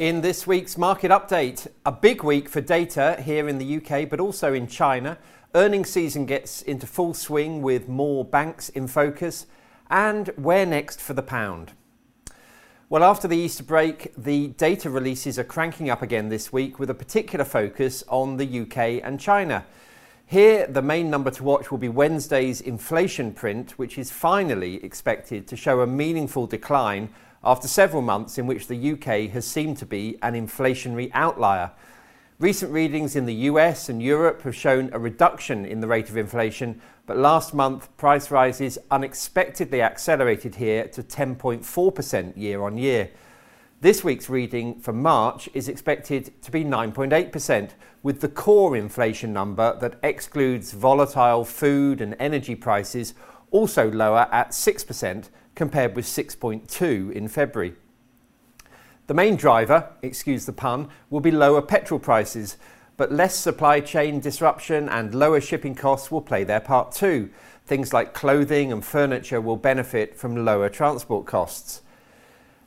In this week's market update, a big week for data here in the UK, but also in China. Earnings season gets into full swing with more banks in focus. And where next for the pound? Well, after the Easter break, the data releases are cranking up again this week with a particular focus on the UK and China. Here, the main number to watch will be Wednesday's inflation print, which is finally expected to show a meaningful decline after several months in which the UK has seemed to be an inflationary outlier. Recent readings in the US and Europe have shown a reduction in the rate of inflation, but last month price rises unexpectedly accelerated here to 10.4% year on year. This week's reading for March is expected to be 9.8%, with the core inflation number that excludes volatile food and energy prices also lower at 6% compared with 6.2 in February. The main driver, excuse the pun, will be lower petrol prices, but less supply chain disruption and lower shipping costs will play their part too. Things like clothing and furniture will benefit from lower transport costs.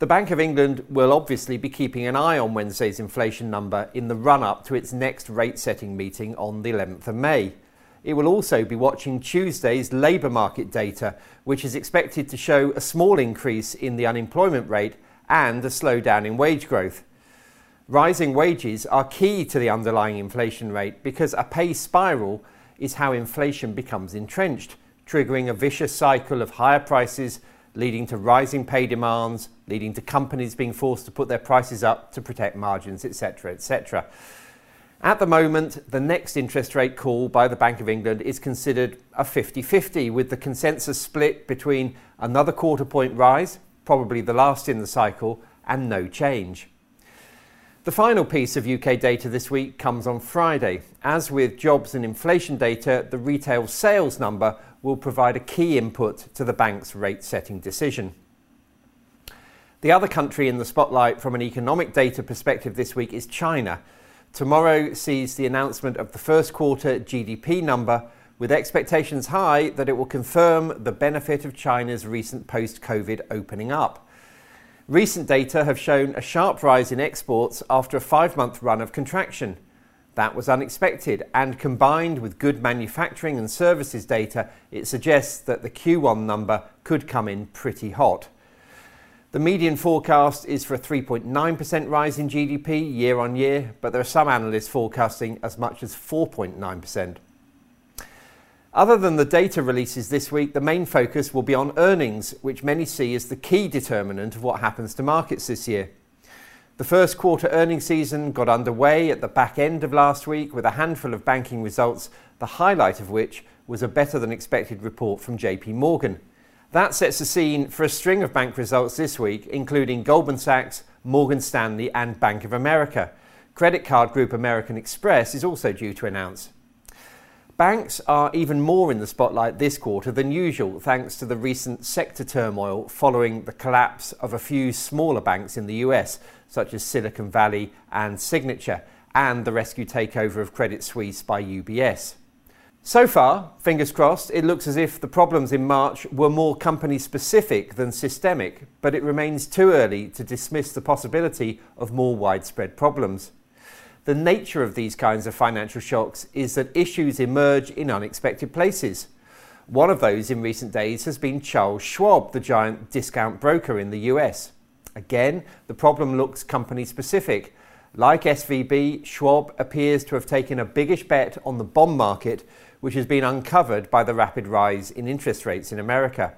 The Bank of England will obviously be keeping an eye on Wednesday's inflation number in the run up to its next rate setting meeting on the 11th of May. It will also be watching Tuesday's labour market data, which is expected to show a small increase in the unemployment rate and a slowdown in wage growth. Rising wages are key to the underlying inflation rate because a pay spiral is how inflation becomes entrenched, triggering a vicious cycle of higher prices, leading to rising pay demands, leading to companies being forced to put their prices up to protect margins, etc., etc. At the moment, the next interest rate call by the Bank of England is considered a 50 50, with the consensus split between another quarter point rise, probably the last in the cycle, and no change. The final piece of UK data this week comes on Friday. As with jobs and inflation data, the retail sales number will provide a key input to the bank's rate setting decision. The other country in the spotlight from an economic data perspective this week is China Tomorrow sees the announcement of the first quarter GDP number, with expectations high that it will confirm the benefit of China's recent post COVID opening up. Recent data have shown a sharp rise in exports after a five month run of contraction. That was unexpected, and combined with good manufacturing and services data, it suggests that the Q1 number could come in pretty hot. The median forecast is for a 3.9% rise in GDP year on year, but there are some analysts forecasting as much as 4.9%. Other than the data releases this week, the main focus will be on earnings, which many see as the key determinant of what happens to markets this year. The first quarter earnings season got underway at the back end of last week with a handful of banking results, the highlight of which was a better than expected report from JP Morgan. That sets the scene for a string of bank results this week, including Goldman Sachs, Morgan Stanley, and Bank of America. Credit card group American Express is also due to announce. Banks are even more in the spotlight this quarter than usual, thanks to the recent sector turmoil following the collapse of a few smaller banks in the US, such as Silicon Valley and Signature, and the rescue takeover of Credit Suisse by UBS. So far, fingers crossed, it looks as if the problems in March were more company specific than systemic, but it remains too early to dismiss the possibility of more widespread problems. The nature of these kinds of financial shocks is that issues emerge in unexpected places. One of those in recent days has been Charles Schwab, the giant discount broker in the US. Again, the problem looks company specific. Like SVB, Schwab appears to have taken a biggish bet on the bond market which has been uncovered by the rapid rise in interest rates in America.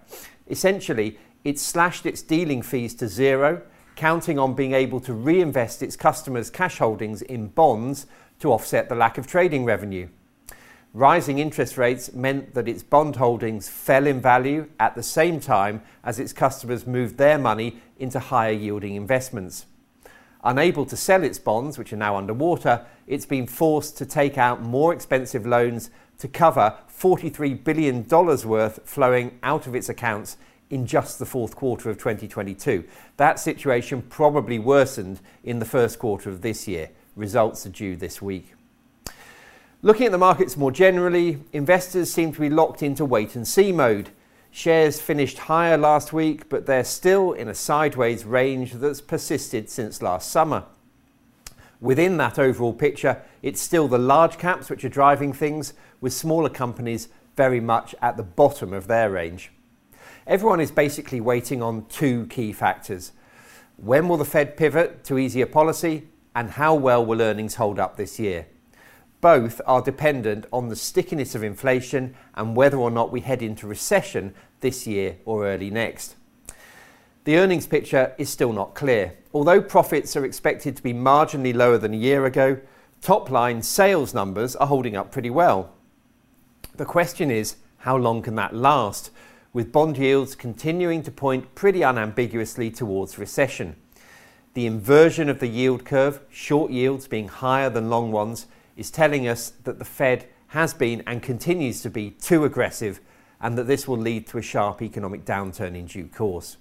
Essentially, it slashed its dealing fees to zero, counting on being able to reinvest its customers' cash holdings in bonds to offset the lack of trading revenue. Rising interest rates meant that its bond holdings fell in value at the same time as its customers moved their money into higher yielding investments. Unable to sell its bonds, which are now underwater, it's been forced to take out more expensive loans to cover $43 billion worth flowing out of its accounts in just the fourth quarter of 2022. That situation probably worsened in the first quarter of this year. Results are due this week. Looking at the markets more generally, investors seem to be locked into wait and see mode. Shares finished higher last week, but they're still in a sideways range that's persisted since last summer. Within that overall picture, it's still the large caps which are driving things, with smaller companies very much at the bottom of their range. Everyone is basically waiting on two key factors. When will the Fed pivot to easier policy, and how well will earnings hold up this year? Both are dependent on the stickiness of inflation and whether or not we head into recession this year or early next. The earnings picture is still not clear. Although profits are expected to be marginally lower than a year ago, top line sales numbers are holding up pretty well. The question is how long can that last, with bond yields continuing to point pretty unambiguously towards recession. The inversion of the yield curve, short yields being higher than long ones, is telling us that the Fed has been and continues to be too aggressive and that this will lead to a sharp economic downturn in due course.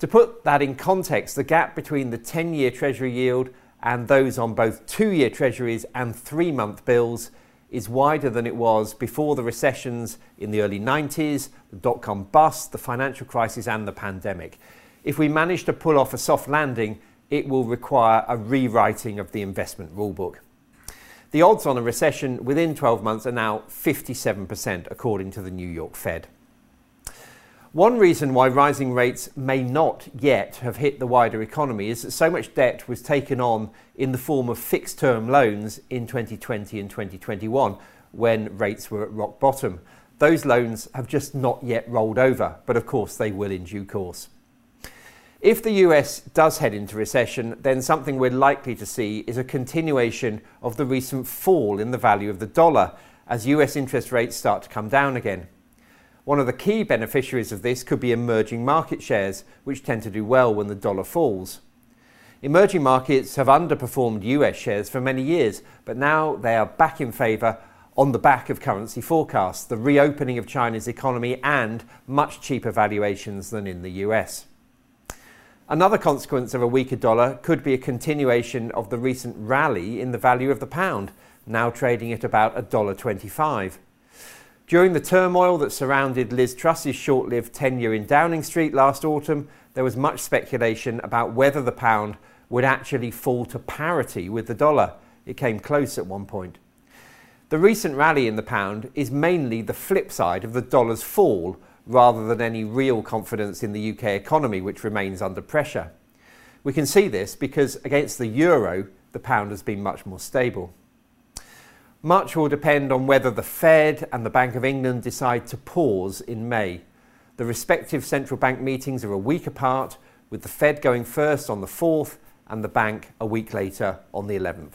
To put that in context, the gap between the 10 year Treasury yield and those on both two year Treasuries and three month bills is wider than it was before the recessions in the early 90s, the dot com bust, the financial crisis, and the pandemic. If we manage to pull off a soft landing, it will require a rewriting of the investment rulebook. The odds on a recession within 12 months are now 57%, according to the New York Fed. One reason why rising rates may not yet have hit the wider economy is that so much debt was taken on in the form of fixed term loans in 2020 and 2021 when rates were at rock bottom. Those loans have just not yet rolled over, but of course they will in due course. If the US does head into recession, then something we're likely to see is a continuation of the recent fall in the value of the dollar as US interest rates start to come down again. One of the key beneficiaries of this could be emerging market shares, which tend to do well when the dollar falls. Emerging markets have underperformed US shares for many years, but now they are back in favour on the back of currency forecasts, the reopening of China's economy, and much cheaper valuations than in the US. Another consequence of a weaker dollar could be a continuation of the recent rally in the value of the pound, now trading at about $1.25. During the turmoil that surrounded Liz Truss's short lived tenure in Downing Street last autumn, there was much speculation about whether the pound would actually fall to parity with the dollar. It came close at one point. The recent rally in the pound is mainly the flip side of the dollar's fall rather than any real confidence in the UK economy, which remains under pressure. We can see this because against the euro, the pound has been much more stable. Much will depend on whether the Fed and the Bank of England decide to pause in May. The respective central bank meetings are a week apart, with the Fed going first on the 4th and the bank a week later on the 11th.